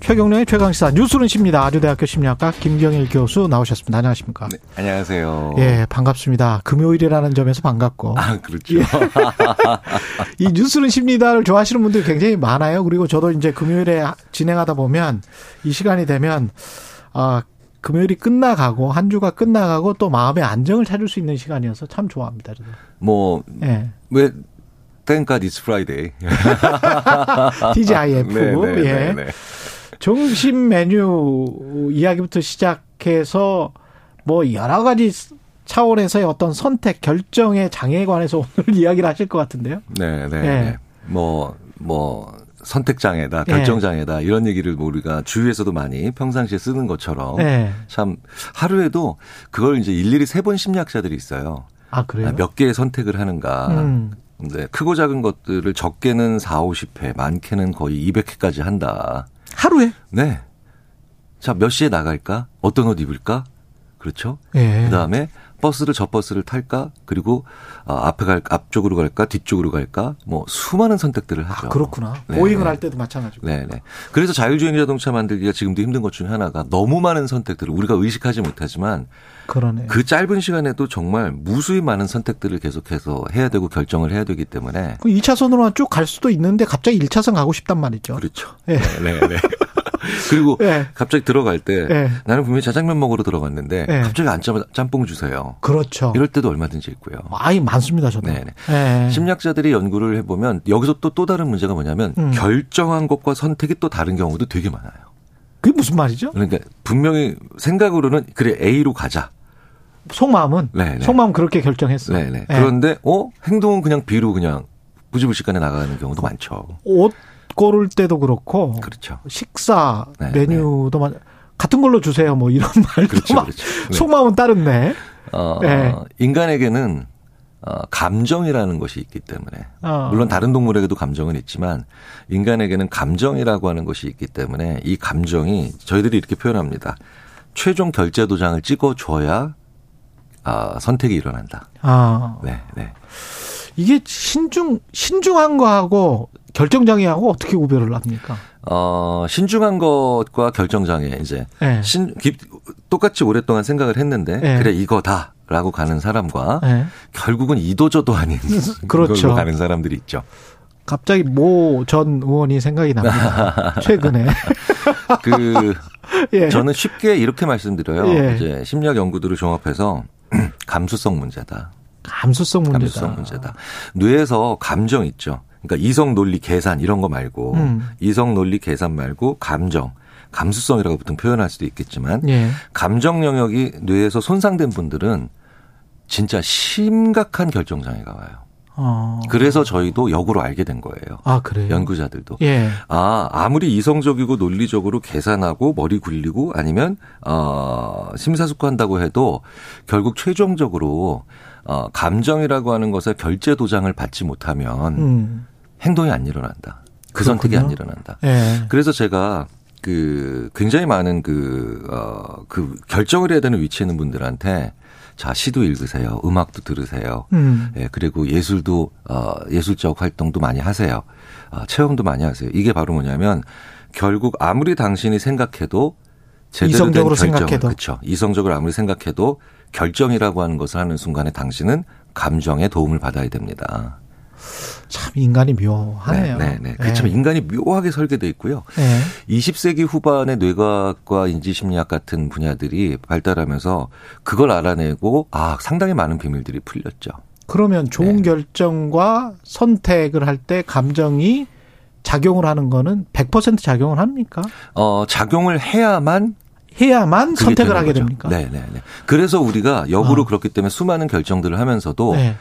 최경련의 최강시사 뉴스는 십니다. 아주대학교 심리학과 김경일 교수 나오셨습니다. 안녕하십니까? 네, 안녕하세요. 예, 반갑습니다. 금요일이라는 점에서 반갑고. 아, 그렇죠. 예. 이 뉴스는 십니다를 좋아하시는 분들이 굉장히 많아요. 그리고 저도 이제 금요일에 진행하다 보면 이 시간이 되면 아, 금요일이 끝나가고 한 주가 끝나가고 또 마음의 안정을 찾을 수 있는 시간이어서 참 좋아합니다. 저도. 뭐, 예. 왜 Thank God it's Friday. TGIF. 네, 네, 예. 네, 네. 점심 메뉴 이야기부터 시작해서 뭐 여러 가지 차원에서의 어떤 선택 결정의 장애에 관해서 오늘 이야기를 하실 것 같은데요. 네, 네. 네. 뭐뭐 뭐 선택 장애다, 결정 장애다 네. 이런 얘기를 뭐 우리가 주위에서도 많이 평상시에 쓰는 것처럼 네. 참 하루에도 그걸 이제 일일이 세 번 심리학자들이 있어요. 아 그래요? 몇 개의 선택을 하는가. 음. 네, 크고 작은 것들을 적게는 4, 50회, 많게는 거의 200회까지 한다. 하루에? 네. 자, 몇 시에 나갈까? 어떤 옷 입을까? 그렇죠? 예. 그 다음에 버스를 저 버스를 탈까? 그리고 어, 앞에 갈 앞쪽으로 갈까? 뒤쪽으로 갈까? 뭐 수많은 선택들을 하죠. 아, 그렇구나. 네. 보행을 할 때도 마찬가지고. 네, 네. 그래서 자율주행 자동차 만들기가 지금도 힘든 것 중에 하나가 너무 많은 선택들을 우리가 의식하지 못하지만 그러네. 그 짧은 시간에도 정말 무수히 많은 선택들을 계속해서 해야 되고 결정을 해야 되기 때문에 그 2차선으로만 쭉 갈 수도 있는데 갑자기 1차선 가고 싶단 말이죠. 그렇죠. 네, 네. 네. 그리고 네. 갑자기 들어갈 때 네. 나는 분명히 자장면 먹으러 들어갔는데 네. 갑자기 앉자마자 짬뽕 주세요. 그렇죠. 이럴 때도 얼마든지 있고요. 아이 많습니다, 저도. 네. 네. 심리학자들이 연구를 해보면 여기서 또또 다른 문제가 뭐냐면 음. 결정한 것과 선택이 또 다른 경우도 되게 많아요. 그게 무슨 말이죠? 그러니까 분명히 생각으로는 그래 A로 가자. 속마음은 네네. 속마음 그렇게 결정했어. 네네. 네. 그런데 어 행동은 그냥 B로 그냥 부지불식간에 나가는 경우도 많죠. 옷 고를 때도 그렇고 그렇죠. 식사 네, 메뉴도 네. 같은 걸로 주세요. 뭐 이런 말도 그렇죠, 막 그렇죠. 네. 속마음은 따른네. 어, 네. 인간에게는 어, 감정이라는 것이 있기 때문에 어. 물론 다른 동물에게도 감정은 있지만 인간에게는 감정이라고 하는 것이 있기 때문에 이 감정이 저희들이 이렇게 표현합니다. 최종 결제 도장을 찍어줘야 어, 선택이 일어난다. 아. 네, 네. 이게 신중 신중한 거하고 결정장애하고 어떻게 구별을 합니까? 어, 신중한 것과 결정장애 이제 네. 신 똑같이 오랫동안 생각을 했는데 네. 그래 이거다 라고 가는 사람과 네. 결국은 이도저도 아닌 그렇죠. 걸로 가는 사람들이 있죠. 갑자기 모 전 의원이 생각이 납니다. 최근에 그 예. 저는 쉽게 이렇게 말씀드려요. 예. 이제 심리학 연구들을 종합해서 감수성 문제다. 감수성 문제다. 감수성 문제다. 뇌에서 감정 있죠. 그러니까 이성 논리 계산 이런 거 말고 음. 이성 논리 계산 말고 감정 감수성이라고 보통 표현할 수도 있겠지만 예. 감정 영역이 뇌에서 손상된 분들은 진짜 심각한 결정 장애가 와요. 어. 그래서 저희도 역으로 알게 된 거예요. 아, 그래요? 연구자들도. 예. 아, 아무리 이성적이고 논리적으로 계산하고 머리 굴리고 아니면, 어, 심사숙고한다고 해도 결국 최종적으로 어, 감정이라고 하는 것에 결제 도장을 받지 못하면 음. 행동이 안 일어난다. 그 그렇군요. 선택이 안 일어난다. 예. 그래서 제가 그 굉장히 많은 그, 어, 그 결정을 해야 되는 위치에 있는 분들한테 자, 시도 읽으세요. 음악도 들으세요. 음. 예, 그리고 예술도, 어, 예술적 활동도 많이 하세요. 어, 체험도 많이 하세요. 이게 바로 뭐냐면 결국 아무리 당신이 생각해도 제대로 이성적으로 된 결정, 생각해도 그렇죠. 이성적으로 아무리 생각해도 결정이라고 하는 것을 하는 순간에 당신은 감정의 도움을 받아야 됩니다. 참 인간이 묘하네요. 네, 네, 네. 참 인간이 묘하게 설계돼 있고요. 네. 20세기 후반에 뇌과학과 인지심리학 같은 분야들이 발달하면서 그걸 알아내고 아 상당히 많은 비밀들이 풀렸죠. 그러면 좋은 네. 결정과 선택을 할 때 감정이 작용을 하는 거는 100% 작용을 합니까? 어, 작용을 해야만 해야만 선택을 하게 거죠. 됩니까? 네, 네, 네. 그래서 우리가 역으로 어. 그렇기 때문에 수많은 결정들을 하면서도 네.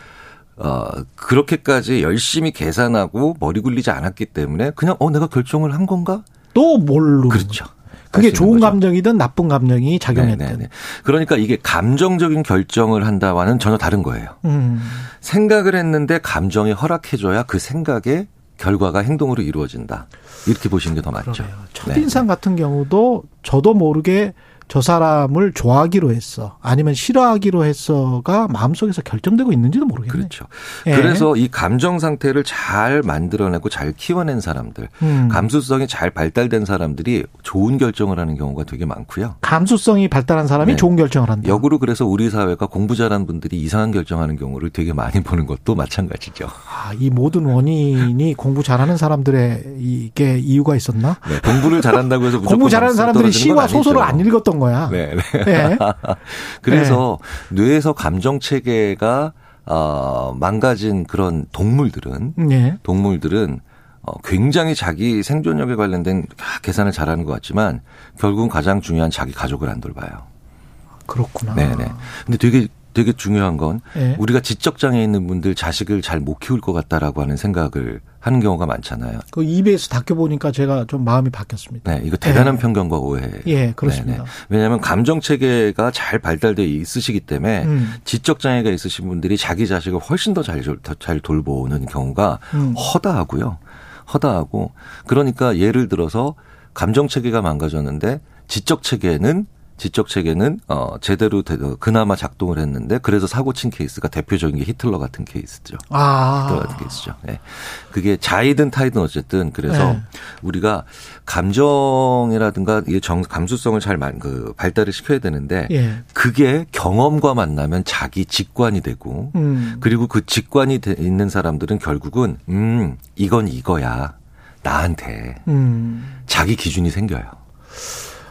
어, 그렇게까지 열심히 계산하고 머리 굴리지 않았기 때문에 그냥 어 내가 결정을 한 건가? 또 뭘로? 그렇죠. 그게 좋은 거죠. 감정이든 나쁜 감정이 작용했든. 네네네. 그러니까 이게 감정적인 결정을 한다와는 전혀 다른 거예요. 음. 생각을 했는데 감정이 허락해줘야 그 생각의 결과가 행동으로 이루어진다. 이렇게 보시는 게 더 맞죠. 첫인상 네. 같은 경우도 저도 모르게 저 사람을 좋아하기로 했어. 아니면 싫어하기로 했어가 마음속에서 결정되고 있는지도 모르겠네. 그렇죠. 예. 그래서 이 감정 상태를 잘 만들어내고 잘 키워낸 사람들, 음. 감수성이 잘 발달된 사람들이 좋은 결정을 하는 경우가 되게 많고요. 감수성이 발달한 사람이 네. 좋은 결정을 한다. 역으로 그래서 우리 사회가 공부 잘하는 분들이 이상한 결정하는 경우를 되게 많이 보는 것도 마찬가지죠. 아, 이 모든 원인이 공부 잘하는 사람들의 이게 이유가 있었나? 네, 공부를 잘한다고 해서 공부 잘하는 사람들이 시와 소설을 안 읽었던 거야. 네. 네. 네. 그래서 네. 뇌에서 감정 체계가 어, 망가진 그런 동물들은 네. 동물들은 어, 굉장히 자기 생존력에 관련된 계산을 잘하는 것 같지만 결국은 가장 중요한 자기 가족을 안 돌봐요. 그렇구나. 네네. 근데 되게 되게 중요한 건 네. 우리가 지적 장애 있는 분들 자식을 잘 못 키울 것 같다라고 하는 생각을 하는 경우가 많잖아요. 그 EBS 다큐 보니까 제가 좀 마음이 바뀌었습니다. 네, 이거 대단한 네. 편견과 오해. 예, 그렇습니다. 네네. 왜냐하면 감정 체계가 잘 발달돼 있으시기 때문에 음. 지적 장애가 있으신 분들이 자기 자식을 훨씬 더잘 잘 돌보는 경우가 음. 허다하고요. 허다하고 그러니까 예를 들어서 감정 체계가 망가졌는데 지적 체계는 지적 체계는 어 제대로 그나마 작동을 했는데 그래서 사고 친 케이스가 대표적인 게 히틀러 같은 케이스죠. 아. 히틀러 같은 케이스죠. 네. 그게 자이든 타이든 어쨌든 그래서 네. 우리가 감정이라든가 이게 정 감수성을 잘그 발달을 시켜야 되는데 예. 그게 경험과 만나면 자기 직관이 되고 음. 그리고 그 직관이 돼 있는 사람들은 결국은 음 이건 이거야 나한테 음. 자기 기준이 생겨요.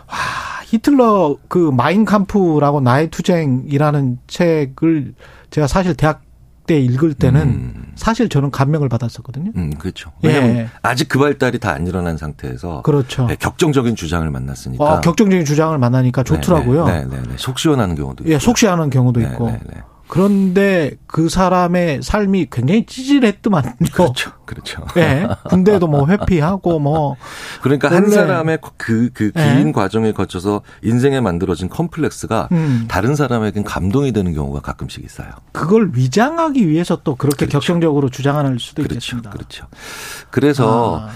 와. 히틀러 그 마인캄프라고 나의 투쟁이라는 책을 제가 사실 대학 때 읽을 때는 음. 사실 저는 감명을 받았었거든요. 음, 그렇죠. 왜냐하면 예. 아직 그 발달이 다 안 일어난 상태에서 그렇죠. 네, 격정적인 주장을 만났으니까. 어, 격정적인 주장을 만나니까 좋더라고요. 네, 네, 네. 네. 속 시원하는 경우도 예, 있고. 예, 속 시원하는 경우도 네, 있고. 네, 네. 그런데 그 사람의 삶이 굉장히 찌질했더만요. 그렇죠. 그렇죠. 네. 군대도 뭐 회피하고 뭐. 그러니까 한 사람의 그, 그, 긴 네. 과정에 거쳐서 인생에 만들어진 컴플렉스가 음. 다른 사람에겐 감동이 되는 경우가 가끔씩 있어요. 그걸 위장하기 위해서 또 그렇게 그렇죠. 격정적으로 주장하는 수도 그렇죠. 있겠습니다. 그렇죠. 그래서 아.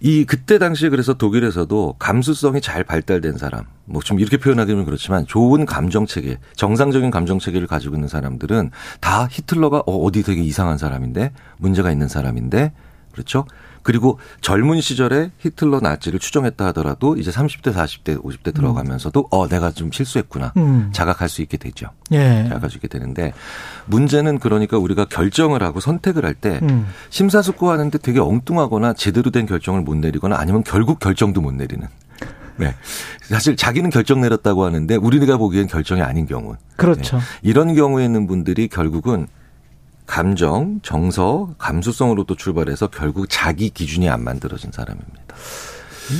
이 그때 당시에 그래서 독일에서도 감수성이 잘 발달된 사람, 뭐 좀 이렇게 표현하기는 그렇지만 좋은 감정 체계, 정상적인 감정 체계를 가지고 있는 사람들은 다 히틀러가 어, 어디 되게 이상한 사람인데 문제가 있는 사람인데 그렇죠? 그리고 젊은 시절에 히틀러 나치를 추종했다 하더라도 이제 30대, 40대, 50대 들어가면서도 음. 어 내가 좀 실수했구나 음. 자각할 수 있게 되죠. 예. 자각할 수 있게 되는데 문제는 그러니까 우리가 결정을 하고 선택을 할때 음. 심사숙고하는데 되게 엉뚱하거나 제대로 된 결정을 못 내리거나 아니면 결국 결정도 못 내리는. 네. 사실 자기는 결정 내렸다고 하는데 우리가 보기엔 결정이 아닌 경우. 그렇죠. 네. 이런 경우에 있는 분들이 결국은 감정, 정서, 감수성으로도 출발해서 결국 자기 기준이 안 만들어진 사람입니다.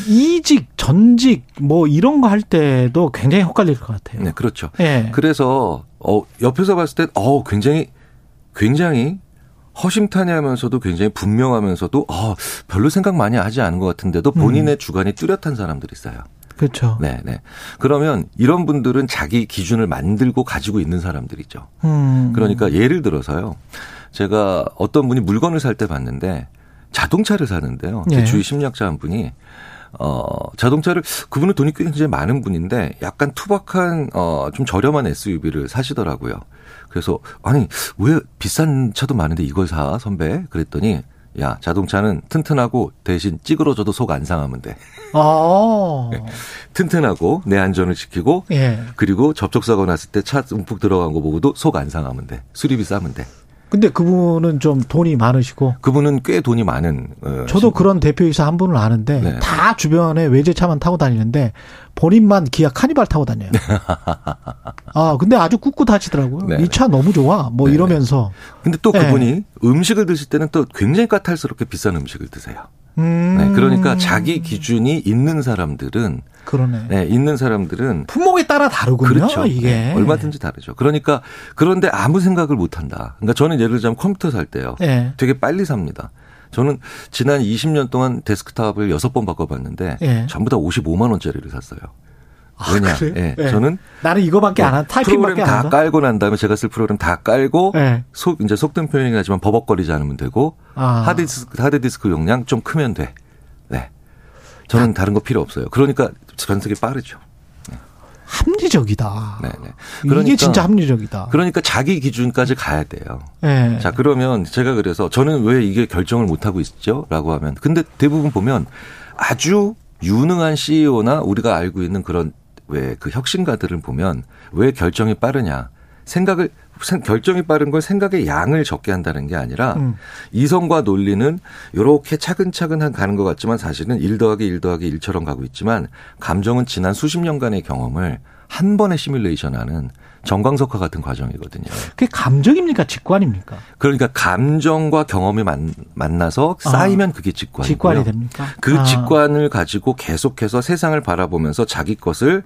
이직, 전직 뭐 이런 거 할 때도 굉장히 헷갈릴 것 같아요. 네, 그렇죠. 네. 그래서 어 옆에서 봤을 때 어 굉장히 굉장히 허심탄회하면서도 굉장히 분명하면서도 어 별로 생각 많이 하지 않은 것 같은데도 본인의 음. 주관이 뚜렷한 사람들이 있어요. 그렇죠. 네, 네. 그러면 이런 분들은 자기 기준을 만들고 가지고 있는 사람들이죠. 음. 그러니까 예를 들어서요. 제가 어떤 분이 물건을 살 때 봤는데 자동차를 사는데요. 제 네. 주위 심리학자 한 분이 어, 자동차를, 그분은 돈이 굉장히 많은 분인데 약간 투박한, 어, 좀 저렴한 SUV를 사시더라고요. 그래서, 아니, 왜 비싼 차도 많은데 이걸 사, 선배? 그랬더니 야 자동차는 튼튼하고 대신 찌그러져도 속 안 상하면 돼. 아. 네. 튼튼하고 내 안전을 지키고 예. 그리고 접촉사고 났을 때 차 움푹 들어간 거 보고도 속 안 상하면 돼. 수리비 싸면 돼. 근데 그분은 좀 돈이 많으시고 그분은 꽤 돈이 많은 어, 저도 그런 대표이사 한 분을 아는데 네. 다 주변에 외제차만 타고 다니는데 본인만 기아 카니발 타고 다녀요. 아 근데 아주 꿋꿋하시더라고요. 네. 이차 너무 좋아. 뭐 네. 이러면서. 근데 또 네. 그분이 음식을 드실 때는 또 굉장히 까탈스럽게 비싼 음식을 드세요. 음. 네, 그러니까 자기 기준이 있는 사람들은 그러네. 네, 있는 사람들은 품목에 따라 다르군요. 그렇죠. 이게 네, 얼마든지 다르죠. 그러니까 그런데 아무 생각을 못 한다. 그러니까 저는 예를 들자면 컴퓨터 살 때요. 네. 되게 빨리 삽니다. 저는 지난 20년 동안 데스크탑을 6번 바꿔봤는데 예. 전부 다 55만 원짜리를 샀어요. 왜냐? 아? 예. 예. 저는 나는 이거밖에 안 한, 타이핑밖에 프로그램 안 다. 깔고 난 다음에 제가 쓸 프로그램 다 깔고 예. 속 이제 속된 표현이긴 하지만 버벅거리지 않으면 되고 아. 하드디스크 하드디스크 용량 좀 크면 돼. 네. 저는 다른 거 필요 없어요. 그러니까 전색이 빠르죠. 합리적이다. 네, 네. 이게 진짜 합리적이다. 그러니까 자기 기준까지 가야 돼요. 예. 자, 그러면 제가 그래서 저는 왜 이게 결정을 못 하고 있죠? 라고 하면 근데 대부분 보면 아주 유능한 CEO나 우리가 알고 있는 그런 왜 그 혁신가들을 보면 왜 결정이 빠르냐? 생각을 생- 결정이 빠른 걸 생각의 양을 적게 한다는 게 아니라 음. 이성과 논리는 이렇게 차근차근 한- 가는 것 같지만 사실은 1 더하기 1 더하기 1처럼 가고 있지만 감정은 지난 수십 년간의 경험을 한 번에 시뮬레이션하는 정광석화 같은 과정이거든요. 그게 감정입니까? 직관입니까? 그러니까 감정과 경험이 만, 만나서 쌓이면 그게 직관이고요. 직관이 됩니까? 그 아. 직관을 가지고 계속해서 세상을 바라보면서 자기 것을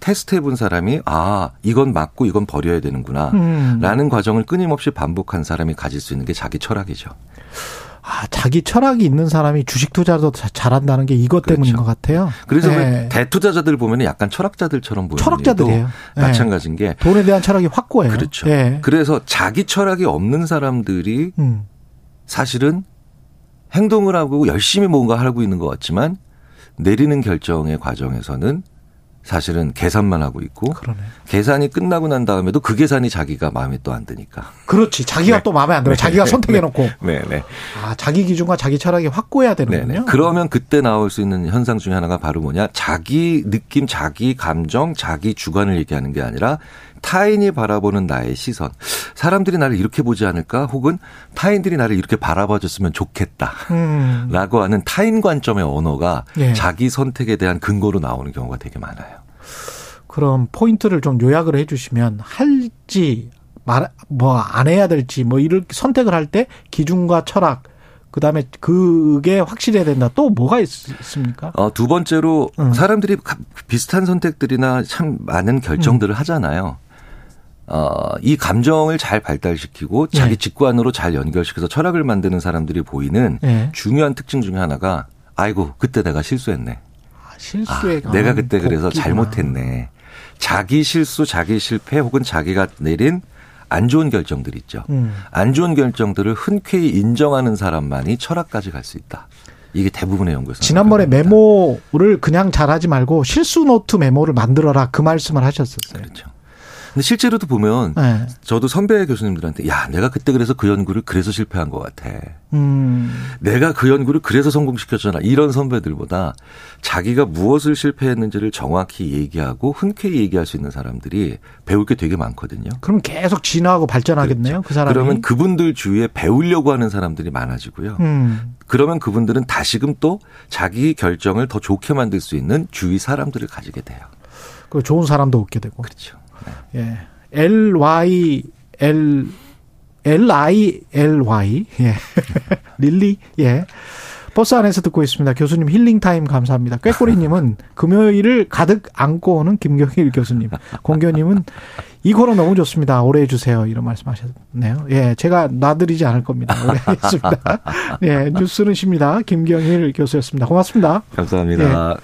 테스트 해 본 사람이 아 이건 맞고 이건 버려야 되는구나 음. 라는 과정을 끊임없이 반복한 사람이 가질 수 있는 게 자기 철학이죠. 아, 자기 철학이 있는 사람이 주식 투자도 자- 잘한다는 게 이것 때문인 그렇죠. 것 같아요. 그래서 예. 왜 대투자자들 보면 약간 철학자들처럼 보이는 철학자들이에요. 예. 마찬가지인 게 돈에 대한 철학이 확고해요. 그렇죠. 예. 그래서 자기 철학이 없는 사람들이 음. 사실은 행동을 하고 열심히 뭔가 하고 있는 것 같지만 내리는 결정의 과정에서는 사실은 계산만 하고 있고 그러네. 계산이 끝나고 난 다음에도 그 계산이 자기가 마음에 또 안 드니까. 그렇지. 자기가 네. 또 마음에 안 들어. 자기가 선택해 놓고. 네, 네. 아, 자기 기준과 자기 철학이 확고해야 네, 되는군요. 네. 그러면 그때 나올 수 있는 현상 중에 하나가 바로 뭐냐? 자기 느낌, 자기 감정, 자기 주관을 얘기하는 게 아니라 타인이 바라보는 나의 시선. 사람들이 나를 이렇게 보지 않을까? 혹은 타인들이 나를 이렇게 바라봐 줬으면 좋겠다. 음. 라고 하는 타인 관점의 언어가 예. 자기 선택에 대한 근거로 나오는 경우가 되게 많아요. 그럼 포인트를 좀 요약을 해 주시면 할지 말 뭐 안 해야 될지 뭐 이렇게 선택을 할 때 기준과 철학 그다음에 그게 확실해야 된다. 또 뭐가 있, 습니까 어, 두 번째로 음. 사람들이 가- 비슷한 선택들이나 참 많은 결정들을 음. 하잖아요. 어, 이 감정을 잘 발달시키고 자기 네. 직관으로 잘 연결시켜서 철학을 만드는 사람들이 보이는 예. 중요한 특징 중에 하나가 아이고 그때 내가 실수했네. 아, 아, 실수에 내가 관한 그때 그래서 복귀구나. 잘못했네. 자기 실수, 자기 실패 혹은 자기가 내린 안 좋은 결정들 있죠. 음. 안 좋은 결정들을 흔쾌히 인정하는 사람만이 철학까지 갈 수 있다. 이게 대부분의 연구에서 지난번에. 메모를 그냥 잘하지 말고 실수 노트 메모를 만들어라 그 말씀을 하셨었어요. 그렇죠. 근데 실제로도 보면 네. 저도 선배 교수님들한테 야 내가 그때 그래서 그 연구를 그래서 실패한 것 같아. 음. 내가 그 연구를 그래서 성공시켰잖아. 이런 선배들보다 자기가 무엇을 실패했는지를 정확히 얘기하고 흔쾌히 얘기할 수 있는 사람들이 배울 게 되게 많거든요. 그럼 계속 진화하고 발전하겠네요. 그 사람이. 그러면 그분들 주위에 배우려고 하는 사람들이 많아지고요. 음. 그러면 그분들은 다시금 또 자기 결정을 더 좋게 만들 수 있는 주위 사람들을 가지게 돼요. 그 좋은 사람도 얻게 되고. 그렇죠. 예. L Y L L I L Y 예. 릴리 예. 버스 안에서 듣고 있습니다. 교수님 힐링 타임 감사합니다. 꾀꼬리님은 금요일을 가득 안고 오는 김경일 교수님. 공교님은 이 코너 너무 좋습니다. 오래 해주세요. 이런 말씀하셨네요. 예, 제가 놔드리지 않을 겁니다. 오래 하겠습니다. 예, 뉴스는 쉽니다. 김경일 교수였습니다. 고맙습니다. 감사합니다.